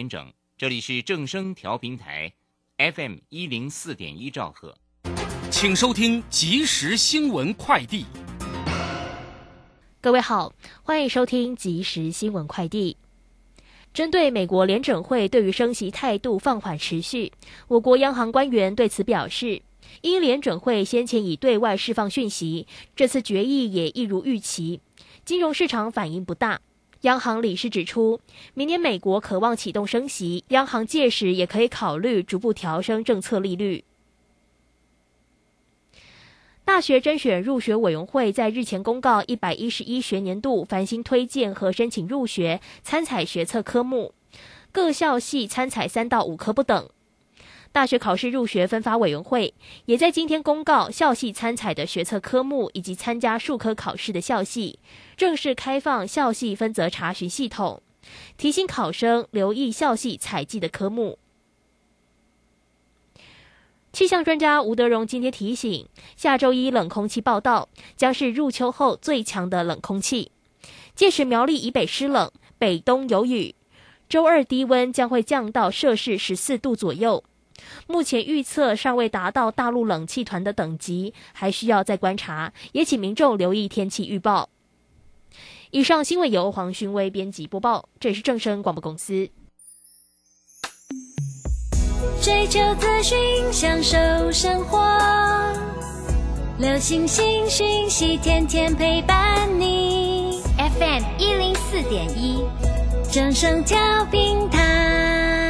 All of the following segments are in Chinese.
连整，这里是正声调频台，FM 一零四点一兆赫，请收听即时新闻快递。各位好，欢迎收听即时新闻快递。针对美国联准会对于升息态度放缓持续，我国央行官员对此表示，因联准会先前已对外释放讯息，这次决议也一如预期，金融市场反应不大。央行理事指出，明年美国渴望启动升息，央行届时也可以考虑逐步调升政策利率。大学甄选入学委员会在日前公告一百一十一学年度繁星推荐和申请入学参采学测科目，各校系参采三到五科不等。大学考试入学分发委员会也在今天公告校系参采的学测科目以及参加数科考试的校系，正式开放校系分则查询系统，提醒考生留意校系采集的科目。气象专家吴德荣今天提醒，下周一冷空气报道将是入秋后最强的冷空气，届时苗栗以北湿冷，北东有雨。周二低温将会降到摄氏十四度左右。目前预测尚未达到大陆冷气团的等级，还需要再观察。也请民众留意天气预报。以上新闻由黄勋威编辑播报，这里是正声广播公司。追求资讯，享受生活，流星星讯息，天天陪伴你。FM 一零四点一，正声调平台。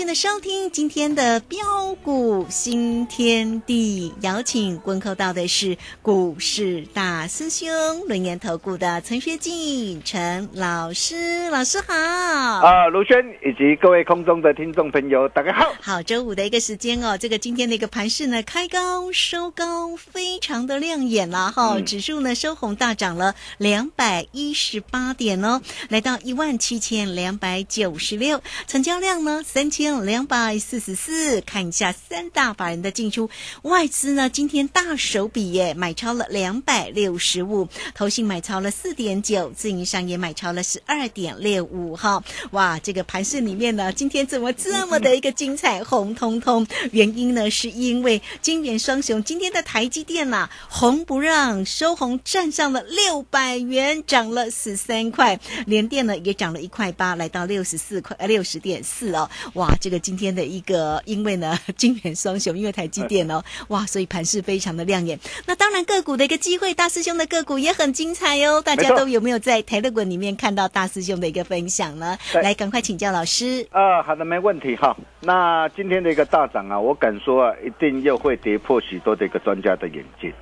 迎大家持续的收听今天的标股新天地，邀请问候到的是股市大师兄轮研投顾的陈学进陈老师，老师好。啊，卢轩以及各位空中的听众朋友，大家好。好，周五的一个时间哦，这个今天的一个盘势呢，开高收高，非常的亮眼啦哈、嗯指数呢收红大涨了两百一十八点哦，来到一万七千两百九十六，成交交量呢三千两百四十四。看一下三大法人的进出，外资呢今天大手笔耶，买超了两百六十五，投信买超了四点九，自营商也买超了十二点六五哈。哇，这个盘市里面呢，今天怎么这么的一个精彩，红彤彤？原因呢是因为金元双雄今天的台积电呐、红不让，收红站上了六百元，涨了十三块，联电呢也涨了一块八，来到六十四块，呃六十点四哦。哇，这个今天的一个，因为呢 金元双雄，因为台积电哦，哇，所以盘势非常的亮眼。那当然个股的一个机会，大师兄的个股也很精彩哦。大家都有没有在台乐滚里面看到大师兄的一个分享呢？对来，赶快请教老师。啊，好的，没问题哈。那今天的一个大涨啊，我敢说啊，一定又会跌破许多的一个专家的眼镜。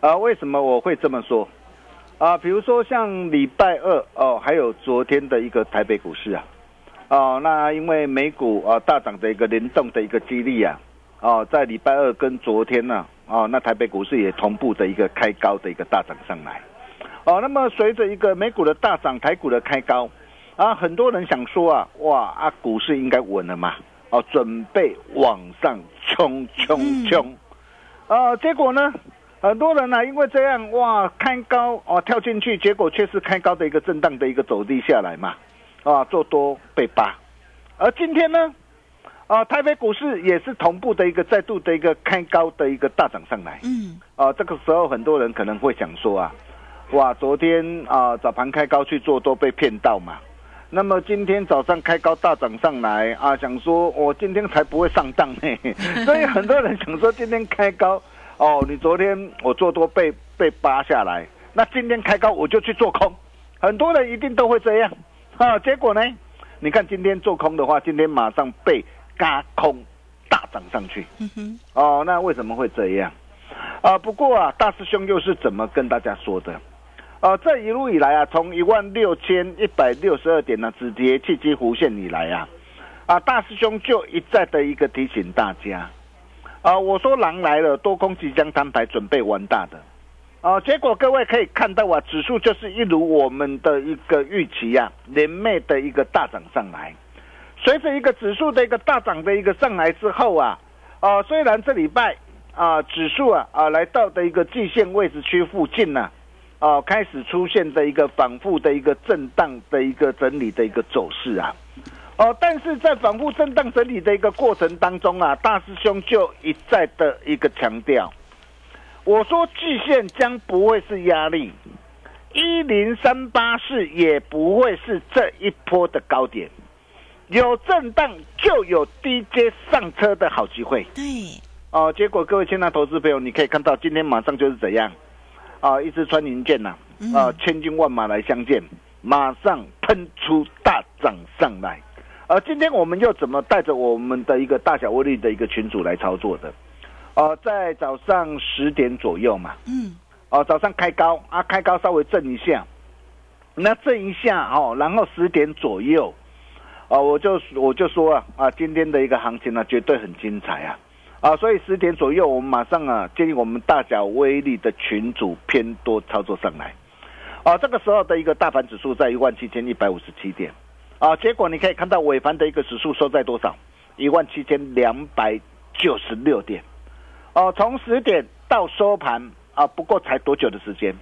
啊，为什么我会这么说？啊，比如说像礼拜二哦，还有昨天的一个台北股市啊，哦，那因为美股啊大涨的一个联动的一个激励啊，哦，在礼拜二跟昨天呢、哦，那台北股市也同步的一个开高的一个大涨上来。哦，那么随着一个美股的大涨，台股的开高，啊，很多人想说啊，哇啊，股市应该稳了嘛，哦，准备往上冲冲冲，啊，结果呢，很多人呢、因为这样哇，开高哦跳进去，结果却是开高的一个震荡的一个走低下来嘛，啊，做多被扒，而今天呢，啊，台北股市也是同步的一个再度的一个开高的一个大涨上来，嗯，啊，这个时候很多人可能会想说啊，哇，昨天啊早盘开高去做多被骗到嘛。那么今天早上开高大涨上来啊，想说我、今天才不会上当呢，所以很多人想说今天开高哦，你昨天我做多被被扒下来，那今天开高我就去做空，很多人一定都会这样啊。结果呢，你看今天做空的话，今天马上被嘎空大涨上去，嗯哼，哦，那为什么会这样？啊，不过啊，大师兄又是怎么跟大家说的？啊，这一路以来啊，从一万六千一百六十二点呢止跌契机弧线以来啊，啊，大师兄就一再的一个提醒大家，啊，我说狼来了，多空即将摊牌，准备玩大的。哦，结果各位可以看到啊，指数就是一如我们的一个预期啊，连袂的一个大涨上来。随着一个指数的一个大涨的一个上来之后啊，啊，虽然这礼拜啊指数啊啊来到的一个季线位置区附近呢、啊，开始出现的一个反复的一个震荡的一个整理的一个走势啊，哦、但是在反复震荡整理的一个过程当中啊，大师兄就一再的一个强调，我说季线将不会是压力，一零三八四也不会是这一波的高点。有震荡就有低阶上车的好机会对，哦。结果各位亲爱的投资朋友，你可以看到今天马上就是怎样啊，一支穿云箭呐嗯啊，千军万马来相见，马上喷出大涨上来。而今天我们又怎么带着我们的一个大小威力的一个群组来操作的？哦、在早上十点左右嘛，嗯，哦，早上开高啊，开高稍微震一下，那震一下哦，然后十点左右，哦，我就我就说啊啊，今天的一个行情呢、绝对很精彩啊。啊，所以十点左右，我们马上啊建议我们大小威力的群主偏多操作上来，啊，这个时候的一个大盘指数在一万七千一百五十七点，啊，结果你可以看到尾盘的一个指数收在多少？一万七千两百九十六点。哦，从十点到收盘啊，不过才多久的时间？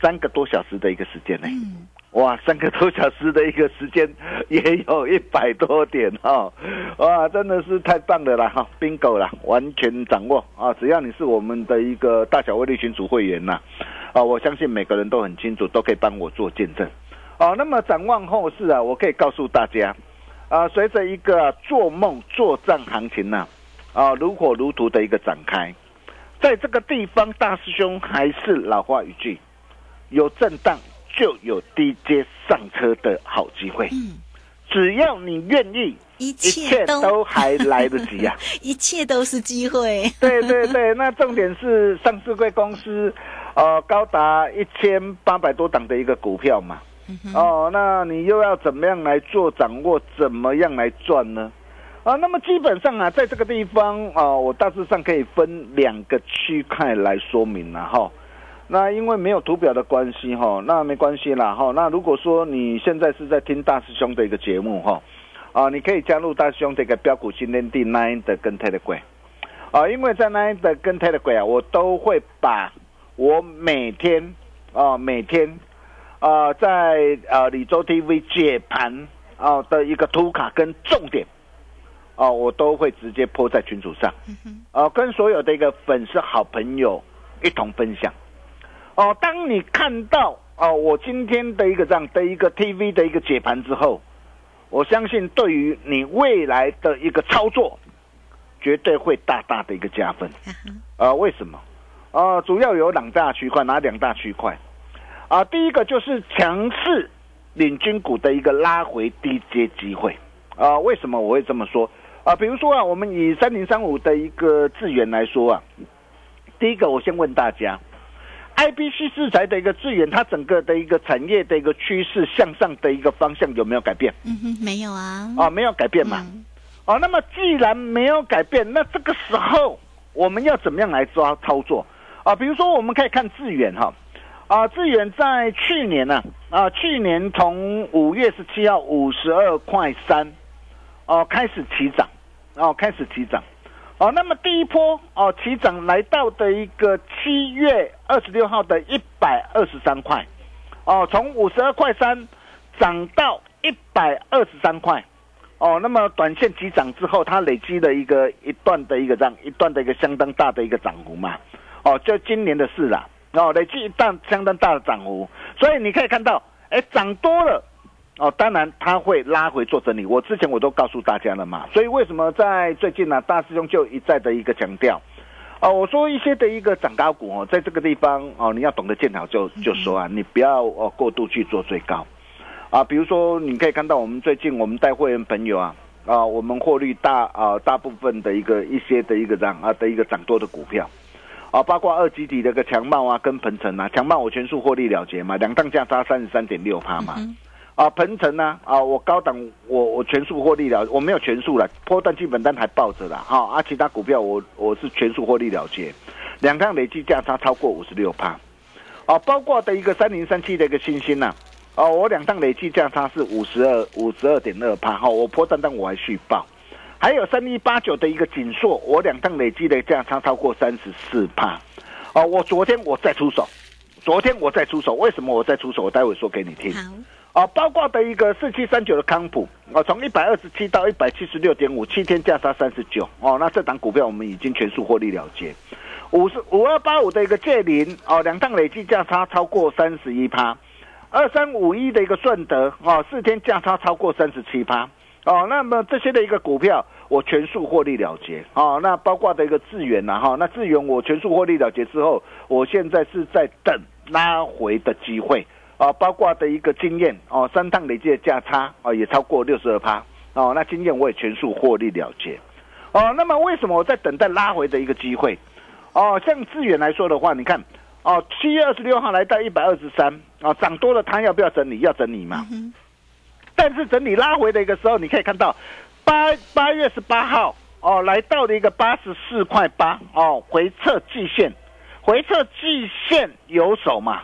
三个多小时的一个时间呢、嗯，哇，三个多小时的一个时间，也有一百多点哈、哇，真的是太棒了啦哈，bingo 啦，完全掌握啊！只要你是我们的一个大小威力群组会员呐，啊，我相信每个人都很清楚，都可以帮我做见证。哦、那么展望后市啊，我可以告诉大家，啊，随着一个做梦作战行情呐、啊，如火如荼的一个展开，在这个地方，大师兄还是老话一句，有震荡就有低阶上车的好机会。嗯，只要你愿意，一一切切都都还来得及啊！一切都是机会。对对对，那重点是上市贵公司，呃，高达一千八百多档的一个股票嘛。哦，那你又要怎么样来做掌握？怎么样来赚呢？啊，那么基本上啊，在这个地方啊，我大致上可以分两个区块来说明了哈。那因为没有图表的关系哈，那没关系啦哈。那如果说你现在是在听大师兄的一个节目哈，啊，你可以加入大师兄这个标股新天地 Nine 的跟 Telegram 啊，因为在 Nine 的跟 Telegram 啊，我都会把我每天啊每天啊在呃李州 TV 解盘啊的一个图卡跟重点啊，我都会直接泼在群组上，啊，跟所有的一个粉丝好朋友一同分享。哦，当你看到哦，我今天的一个这样的一个 TV 的一个解盘之后，我相信对于你未来的一个操作，绝对会大大的一个加分。啊，为什么？啊，主要有两大区块，哪两大区块？啊，第一个就是强势领军股的一个拉回低阶机会。啊，为什么我会这么说？啊，比如说啊，我们以三零三五的一个资源来说啊，第一个我先问大家。，IBC 制裁的一个资源，它整个的一个产业的一个趋势向上的一个方向有没有改变？嗯哼，没有啊。啊，没有改变嘛。啊，那么既然没有改变，那这个时候我们要怎么样来抓操作？啊，比如说我们可以看智远哈，啊，智远在去年呢，啊，去年从五月十七号五十二块三，哦，开始起涨，哦，开始起涨。哦，那么第一波哦起涨来到的一个七月二十六号的一百二十三块，哦，从五十二块三涨到一百二十三块，哦，那么短线急涨之后，它累积了一个一段的一个这样一段的一个相当大的一个涨幅嘛，哦，就今年的事啦，哦，累积一段相当大的涨幅，所以你可以看到，哎，涨多了。哦，当然它会拉回做整理，我之前我都告诉大家了嘛，所以为什么在最近呢，大师兄就一再的一个强调，哦，我说一些的一个涨高股哦，在这个地方哦，你要懂得见好就就说啊，你不要哦过度去做最高，啊，比如说你可以看到我们最近我们带会员朋友啊，啊，我们获利大啊大部分的一个一些的一个涨啊的一个涨多的股票，啊，包括二级底的一个强茂啊跟鹏程啊，强茂我全数获利了结嘛，两档价差三十三点六趴嘛。啊，鹏程呢？啊，我高档我我全数获利了，我没有全数了，波段基本单还抱着了哈。啊，其他股票我我是全数获利了结，两趟累计价差超过五十六趴。啊，包括的一个三零三七的一个星星呐，哦，我两趟累计价差是五十二五十二点二趴哈，我波段单我还续报。还有三一八九的一个锦硕，我两趟累计的价差超过三十四趴。哦，我昨天我再出手，昨天我再出手，为什么我再出手？我待会说给你听。啊，包括的一个四七三九的康普，啊，从一百二十七到一百七十六点五，七天价差三十九，哦，那这档股票我们已经全数获利了结。五十五二八五的一个借林，哦，两档累计价差超过三十一趴。二三五一的一个顺德，哦，四天价差超过三十七趴，哦，那么这些的一个股票我全数获利了结，哦，那包括的一个智源呐，哈，那智源我全数获利了结之后，我现在是在等拉回的机会。啊，包括的一个经验哦，三趟累计的价差哦，也超过六十二趴哦。那经验我也全数获利了结哦。那么为什么我在等待拉回的一个机会哦？像资源来说的话，你看哦，七月二十六号来到一百二十三啊，涨多了，它要不要整理？要整理嘛。但是整理拉回的一个时候，你可以看到八八月十八号哦，来到了一个八十四块八哦，回撤季线，回撤季线有手嘛？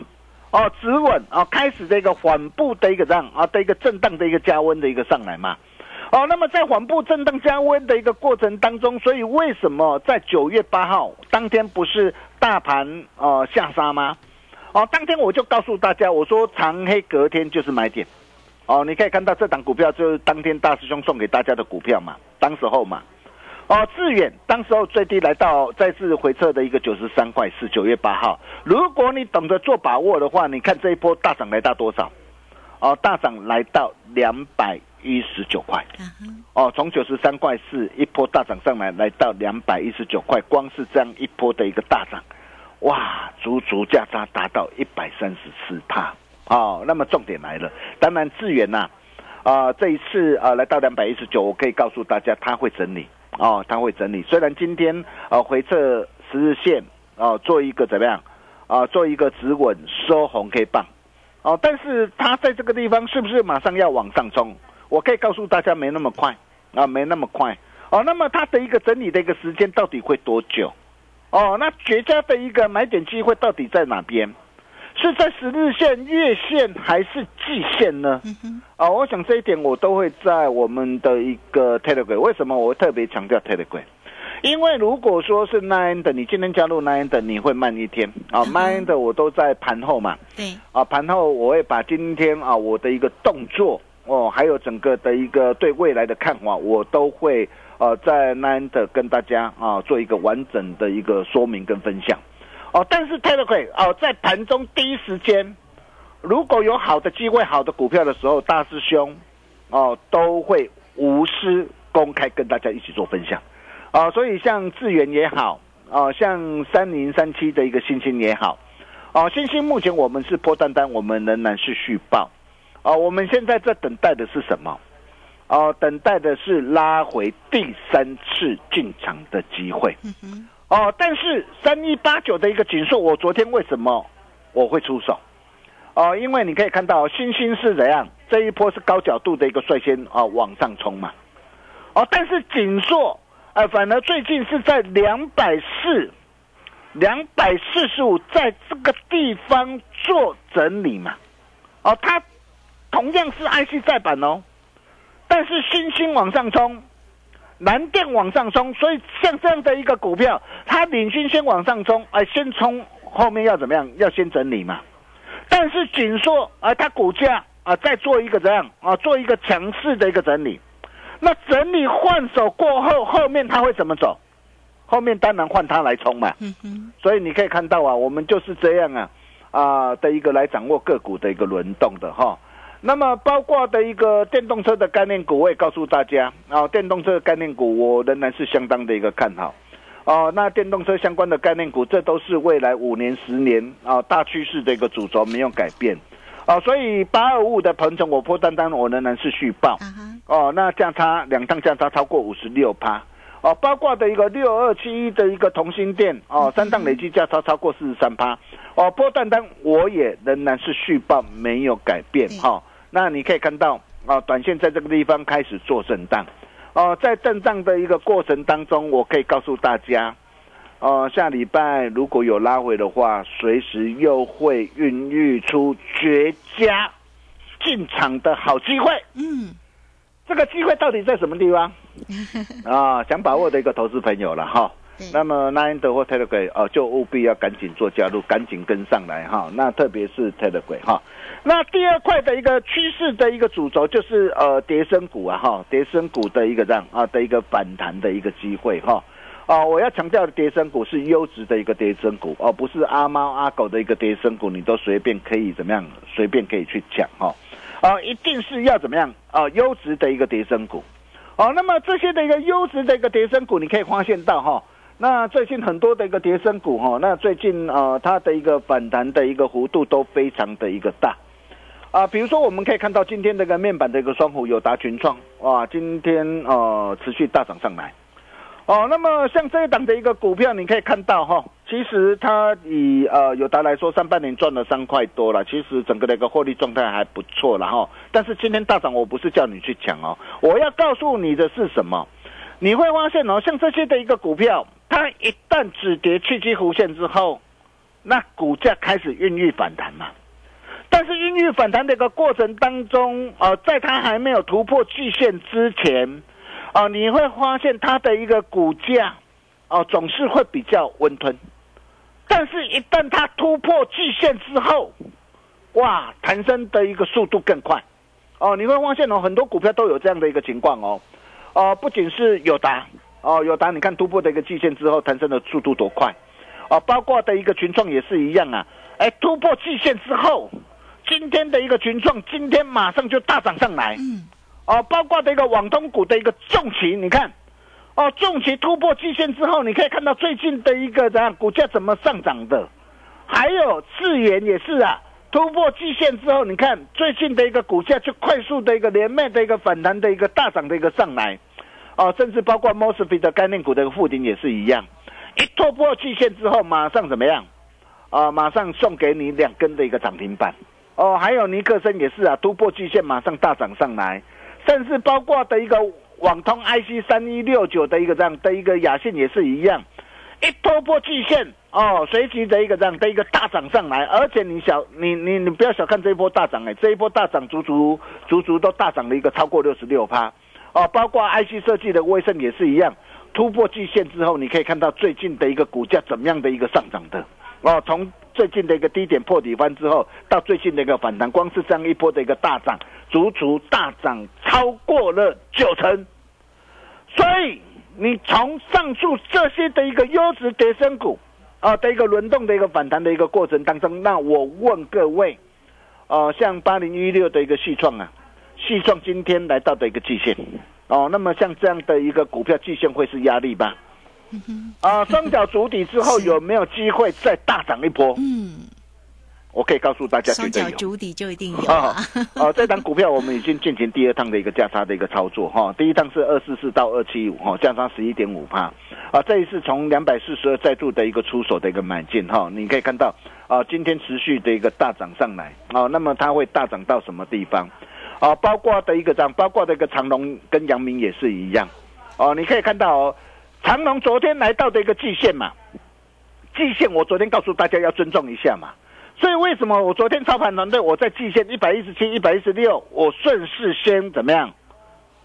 哦，止稳啊，开始这个缓步的一个这样啊的一个震荡的一个加温的一个上来嘛。哦，那么在缓步震荡加温的一个过程当中，所以为什么在九月八号当天不是大盘呃下杀吗？哦，当天我就告诉大家，我说长黑隔天就是买点。哦，你可以看到这档股票就是当天大师兄送给大家的股票嘛，当时候嘛。哦，致远当时候最低来到再次回撤的一个九十三块四，九月八号。如果你懂得做把握的话，你看这一波大涨来到多少？哦，大涨来到两百一十九块。哦，从九十三块四一波大涨上来，来到两百一十九块，光是这样一波的一个大涨，哇，足足价差达到一百三十四帕。哦，那么重点来了，当然致远呐，啊，这一次啊来到两百一十九，我可以告诉大家，它会整理。哦，它会整理。虽然今天呃回撤十日线啊，做一个怎么样啊，做一个止稳收红 K 棒哦，但是它在这个地方是不是马上要往上冲？我可以告诉大家，没那么快啊，没那么快哦。那么它的一个整理的一个时间到底会多久？哦，那绝佳的一个买点机会到底在哪边？是在十日线、月线还是季线呢？啊，我想这一点我都会在我们的一个 Telegram。为什么我会特别强调 Telegram？因为如果说是 Nine 的，你今天加入 Nine 的，你会慢一天啊。Nine 的我都在盘后嘛，对，啊，盘后我会把今天啊我的一个动作哦，还有整个的一个对未来的看法，我都会呃在 Nine 的跟大家啊做一个完整的一个说明跟分享。哦，但是 Telegram 哦，在盘中第一时间，如果有好的机会、好的股票的时候，大师兄哦都会无私公开跟大家一起做分享。啊、所以像智源也好，啊、像三零三七的一个星星也好，哦、星星目前我们是破单单，我们仍然是续报，啊、我们现在在等待的是什么？哦、等待的是拉回第三次进场的机会。哦，但是三一八九的一个紧缩，我昨天为什么我会出手？哦，因为你可以看到星星是怎样，这一波是高角度的一个率先啊、往上冲嘛。哦，但是紧缩，呃，反而最近是在两百四、两百四十五，在这个地方做整理嘛。哦，它同样是 IC 再版哦，但是星星往上冲，蓝电往上冲，所以像这样的一个股票，它领军先往上冲，哎、先冲，后面要怎么样？要先整理嘛。但是紧缩啊，它股价啊，再做一个怎样啊？做一个强势的一个整理。那整理换手过后，后面它会怎么走？后面当然换它来冲嘛。嗯，所以你可以看到啊，我们就是这样啊啊的一个来掌握个股的一个轮动的哈。那么包括的一个电动车的概念股，我也告诉大家啊，电动车的概念股我仍然是相当的一个看好。哦，那电动车相关的概念股，这都是未来五年、十年啊大趋势的一个主轴，没有改变。哦，所以八二五的鹏程我破单单，我仍然是续报。哦，那价差两趟价差超过五十六趴。哦，包括的一个六二七一的一个同心店哦，三档累计价差超过四十三趴。哦，波段单我也仍然是续报，没有改变对哈、哦。那你可以看到啊、哦，短线在这个地方开始做震荡。哦，在震荡的一个过程当中，我可以告诉大家，哦，下礼拜如果有拉回的话，随时又会孕育出绝佳进场的好机会。嗯，这个机会到底在什么地方？啊，想把握的一个投资朋友了哈。那么 Nine 的或 Telegram 哦，就务必要赶紧做加入，赶紧跟上来哈。那特别是 Telegram 哈。那第二块的一个趋势的一个主轴就是呃跌升股啊哈，跌升股的一个这样啊的一个反弹的一个机会哈。哦，我要强调的跌升股是优质的一个跌升股哦，不是阿猫阿狗的一个跌升股，你都随便可以怎么样，随便可以去抢哈。哦，一定是要怎么样啊？优质的一个跌升股。哦，那么这些的一个优质的一个跌升股，你可以发现到哈，那最近很多的一个跌升股哈，那最近呃它的一个反弹的一个幅度都非常的一个大。啊，比如说我们可以看到今天这个面板的一个双虎友达群创，哇，今天呃持续大涨上来。哦，那么像这一档的一个股票，你可以看到哈，其实它以呃友达来说，上半年赚了三块多了，其实整个的一个获利状态还不错了哈。但是今天大涨，我不是叫你去抢哦，我要告诉你的是什么？你会发现哦，像这些的一个股票，它一旦止跌去基弧线之后，那股价开始孕育反弹嘛。但是孕育反弹的一个过程当中，呃，在它还没有突破季线之前，啊、你会发现它的一个股价，哦、总是会比较温吞。但是，一旦它突破季线之后，哇，弹升的一个速度更快。哦，你会发现哦，很多股票都有这样的一个情况哦。哦，不仅是友达，哦，友达，你看突破的一个季线之后，弹升的速度多快。哦，包括的一个群创也是一样啊。哎，突破季线之后，今天的一个群创，今天马上就大涨上来。嗯，哦，包括的一个网通股的一个重旗，你看，哦，重旗突破季线之后，你可以看到最近的一个怎样股价怎么上涨的，还有智源也是啊，突破季线之后，你看最近的一个股价就快速的一个连麦的一个反弹的一个大涨的一个上来，哦，甚至包括 mosfet 的概念股的附顶也是一样，一突破季线之后，马上怎么样？啊、马上送给你两根的一个涨停板。哦，还有尼克森也是啊，突破季线马上大涨上来，甚至包括的一个网通 IC 三一六九的一个这样的一个雅信也是一样，一波波季线哦，随即的一个这样的一个大涨上来，而且你小你你你不要小看这一波大涨哎，这一波大涨足足足足都大涨了一个超过六十六趴。哦，包括 IC 设计的威盛也是一样，突破季线之后，你可以看到最近的一个股价怎么样的一个上涨的哦，从最近的一个低点破底翻之后，到最近的一个反弹，光是这样一波的一个大涨，足足大涨超过了九成。所以你从上述这些的一个优质跌升股啊的一个轮动的一个反弹的一个过程当中，那我问各位，呃，像八零一六的一个细创啊，细创今天来到的一个季线哦，那么像这样的一个股票季线会是压力吧？啊，双脚足底之后 有没有机会再大涨一波？嗯，我可以告诉大家，绝双脚对有。筑底就一定有啊啊。哦，这档股票我们已经进行第二趟的一个价差的一个操作哈，第一趟是二四四到二七五哈，价差十一点五帕，啊，这一次从两百四十二再度的一个出手的一个买进哈，你可以看到啊，今天持续的一个大涨上来啊，那么它会大涨到什么地方？啊，包括的一个涨，包括的一个长隆跟阳明也是一样哦，你可以看到哦，长隆昨天来到的一个季线嘛，季线我昨天告诉大家要尊重一下嘛。所以为什么我昨天操盘团队我在季线一百一十七、一百一十六，我顺势先怎么样？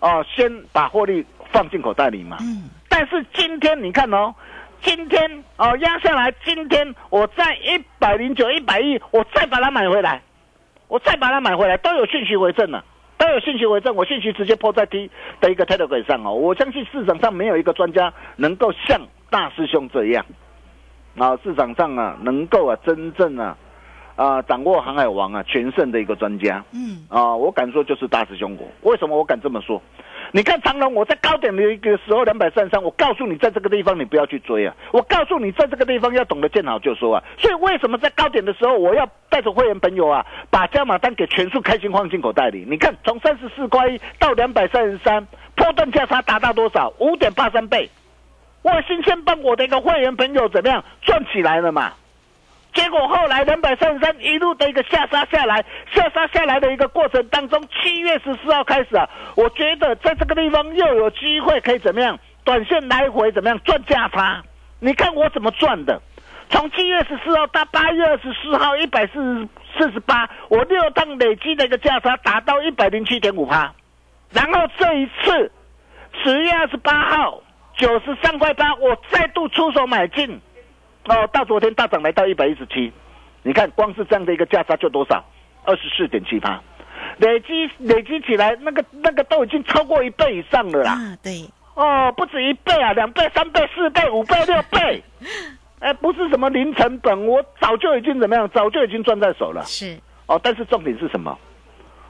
哦，先把获利放进口袋里嘛。嗯，但是今天你看哦，今天哦压下来，今天我在一百零九、一百一，我再把它买回来，我再把它买回来，都有信息为证了。都有信息为证，我信息直接抛在 T 的一个 Telegram 上哦。我相信市场上没有一个专家能够像大师兄这样，啊，市场上啊能够啊真正啊啊掌握航海王啊全胜的一个专家。嗯，啊，我敢说就是大师兄我。为什么我敢这么说？你看长隆，我在高点的一个时候两百三十三，我告诉你，在这个地方你不要去追啊！我告诉你，在这个地方要懂得见好就收啊！所以为什么在高点的时候，我要带着会员朋友啊，把加码单给全数开心放进口袋里？你看，从三十四块一到两百三十三，波段价差达到多少？五点八三倍！我新鲜帮我的一个会员朋友怎么样赚起来了嘛？结果后来两百三十三一路的一个下杀下来，下杀下来的一个过程当中，七月十四号开始啊，我觉得在这个地方又有机会可以怎么样，短线来回怎么样赚价差？你看我怎么赚的？从七月十四号到八月二十四号一百四四十八，我六趟累积的一个价差达到一百零七点五趴，然后这一次十月二十八号九十三块八，我再度出手买进。哦，到昨天大涨来到一百一十七，你看光是这样的一个价差就多少？二十四点七八，累积累积起来，那个那个都已经超过一倍以上了啦。啊，对，哦，不止一倍啊，两倍、三倍、四倍、五倍、六倍，哎，不是什么零成本，我早就已经怎么样，早就已经赚在手了。是，哦，但是重点是什么？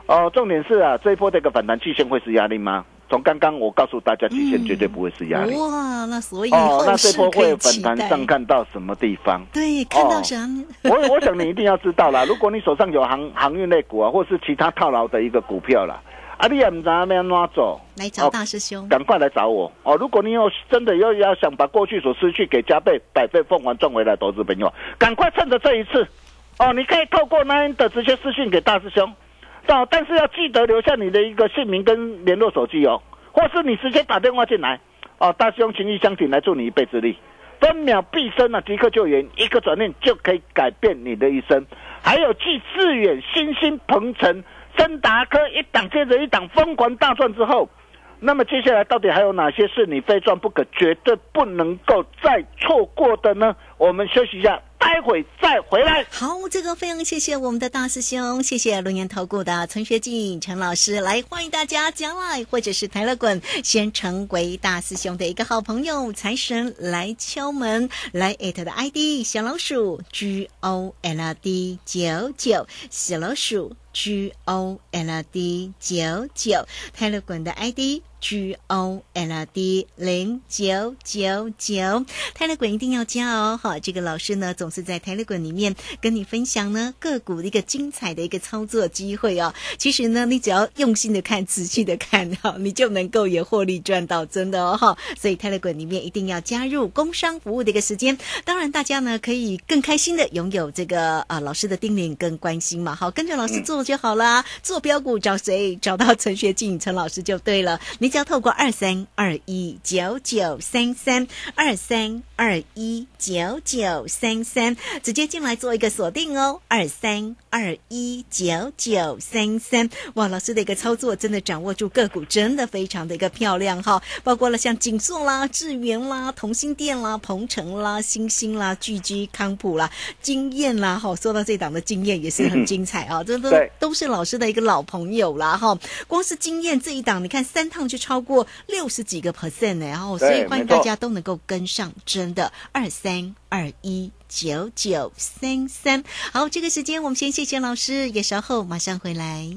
哦，重点是啊，这一波的一个反弹，季线会是压力吗？从刚刚我告诉大家，极限绝对不会是压力。哇，那所以哦，那这波会反弹。上看到什么地方？对，看到哦啥？我我想你一定要知道啦，如果你手上有航航运类股啊，或是其他套牢的一个股票啦，啊，你也唔知道要怎么走，来找哦大师兄。赶快来找我哦！如果你有真的又要想把过去所失去给加倍、百倍奉还赚回来，投资朋友，赶快趁着这一次哦！你可以透过那的直接私讯给大师兄，哦，但是要记得留下你的一个姓名跟联络手机哦，或是你直接打电话进来哦，大师兄情谊相挺，来助你一臂之力。分秒必争啊！即刻救援，一个转念就可以改变你的一生。还有继致远、新兴、鹏程、森达科一档接着一档疯狂大赚之后，那么接下来到底还有哪些是你非赚不可、绝对不能够再错过的呢？我们休息一下，待会再回来。好，这个非常谢谢我们的大师兄，谢谢龙岩投顾的陈学进陈老师，来欢迎大家加来或者是台乐滚，先成为大师兄的一个好朋友，财神来敲门，来艾特的 ID 小老鼠 G O L D 九九，小老鼠 G O L D 九九，泰勒滚的 ID。G O L D 零九九九，泰勒滚一定要加哦！好，这个老师呢总是在泰勒滚里面跟你分享呢个股的一个精彩的一个操作机会哦。其实呢，你只要用心的看、仔细的看哈，你就能够也获利赚到，真的哦哈！所以泰勒滚里面一定要加入工商服务的一个时间。当然，大家呢可以更开心的拥有这个啊老师的叮咛跟关心嘛。好，跟着老师做就好啦。做标股找谁？找到陈学进陈老师就对了。你只要透过二三二一九九三三二三二一九九三三直接进来做一个锁定哦。二三二一九九三三，哇，老师的一个操作真的掌握住个股，真的非常的一个漂亮哈。包括了像锦硕啦、智源啦、同心店啦、鹏程啦、星星啦、聚居、康普啦、经验啦，哈，说到这档的经验也是很精彩啊，这都对都是老师的一个老朋友啦，哈。光是经验这一档，你看三趟就超过六十几个 percent 呢，然后所以欢迎大家都能够跟上，真的二三二一。九九三三，好，这个时间我们先谢谢老师，也稍后马上回来。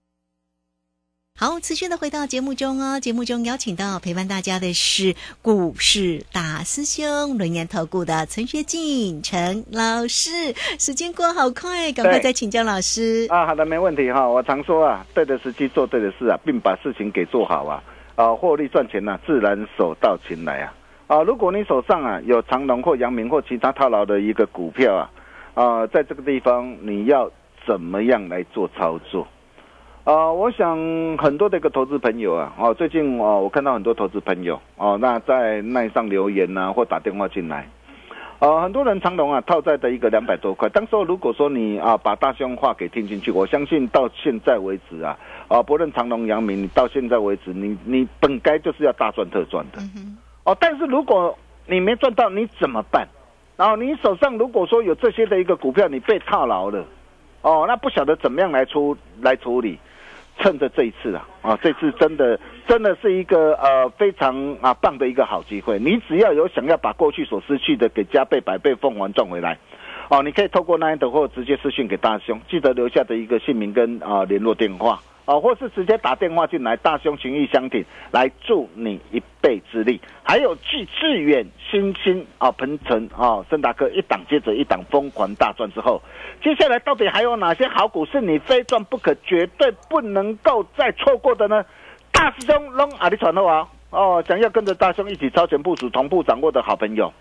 好，持续的回到节目中哦。节目中邀请到陪伴大家的是股市大师兄轮研投顾的陈学进陈老师。时间过好快，赶快再请教老师。啊，好的，没问题哈。我常说啊，对的时机做对的事啊，并把事情给做好啊，啊，获利赚钱呢、自然手到擒来啊。啊，如果你手上啊有长隆或阳明或其他套牢的一个股票啊，啊，在这个地方你要怎么样来做操作？啊，我想很多的一个投资朋友啊，哦，最近哦，我看到很多投资朋友哦，那在那上留言呐、或打电话进来，呃，很多人长隆啊套在的一个两百多块，当时候如果说你啊把大兄话给听进去，我相信到现在为止啊，啊，不论长隆、阳明，你到现在为止，你你本该就是要大赚特赚的，哦，但是如果你没赚到，你怎么办？然后你手上如果说有这些的一个股票，你被套牢了，哦，那不晓得怎么样来出来处理。趁着这一次啊，啊，这次真的真的是一个呃非常啊棒的一个好机会。你只要有想要把过去所失去的给加倍、百倍、凤凰赚回来，哦，你可以透过那一的或直接私讯给大兄，记得留下的一个姓名跟啊联络电话。啊，或是直接打电话进来，大兄情义相挺，来助你一臂之力。还有巨致远、新兴啊、鹏程啊、森达科一档接着一档疯狂大赚之后，接下来到底还有哪些好股是你非赚不可、绝对不能够再错过的呢？大师兄龙阿里传后啊，哦，想要跟着大兄一起超前部署、同步掌握的好朋友，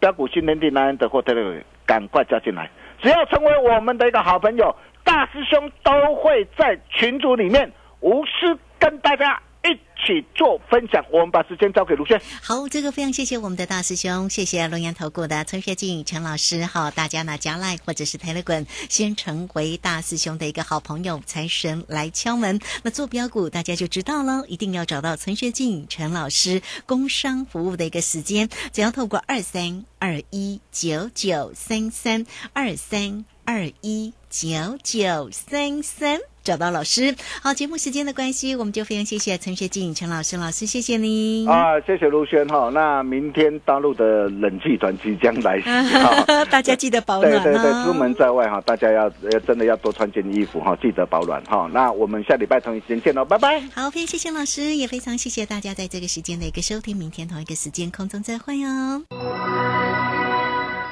标股新天地南的或特别赶快加进来，只要成为我们的一个好朋友，大师兄都会在群组里面无私跟大家一起做分享。我们把时间交给卢轩。好，这个非常谢谢我们的大师兄，谢谢龙岩投顾的陈学进陈老师。好，大家呢加赖或者是 Telegram 先成为大师兄的一个好朋友，财神来敲门。那做标股大家就知道了，一定要找到陈学进陈老师工商服务的一个时间，只要透过二三二一九九三三二三二一九九三三。找到老师，好，节目时间的关系，我们就非常谢谢陈学静陈老师，老师谢谢您。啊，谢谢卢轩哈。那明天大陆的冷气团即将来 袭哈。大家记得保暖对对对，哦出门在外哈，大家要要真的要多穿件衣服哈，记得保暖哈。那我们下礼拜同一时间见喽，拜拜。好，非常谢谢老师，也非常谢谢大家在这个时间的一个收听，明天同一个时间空中再会哦。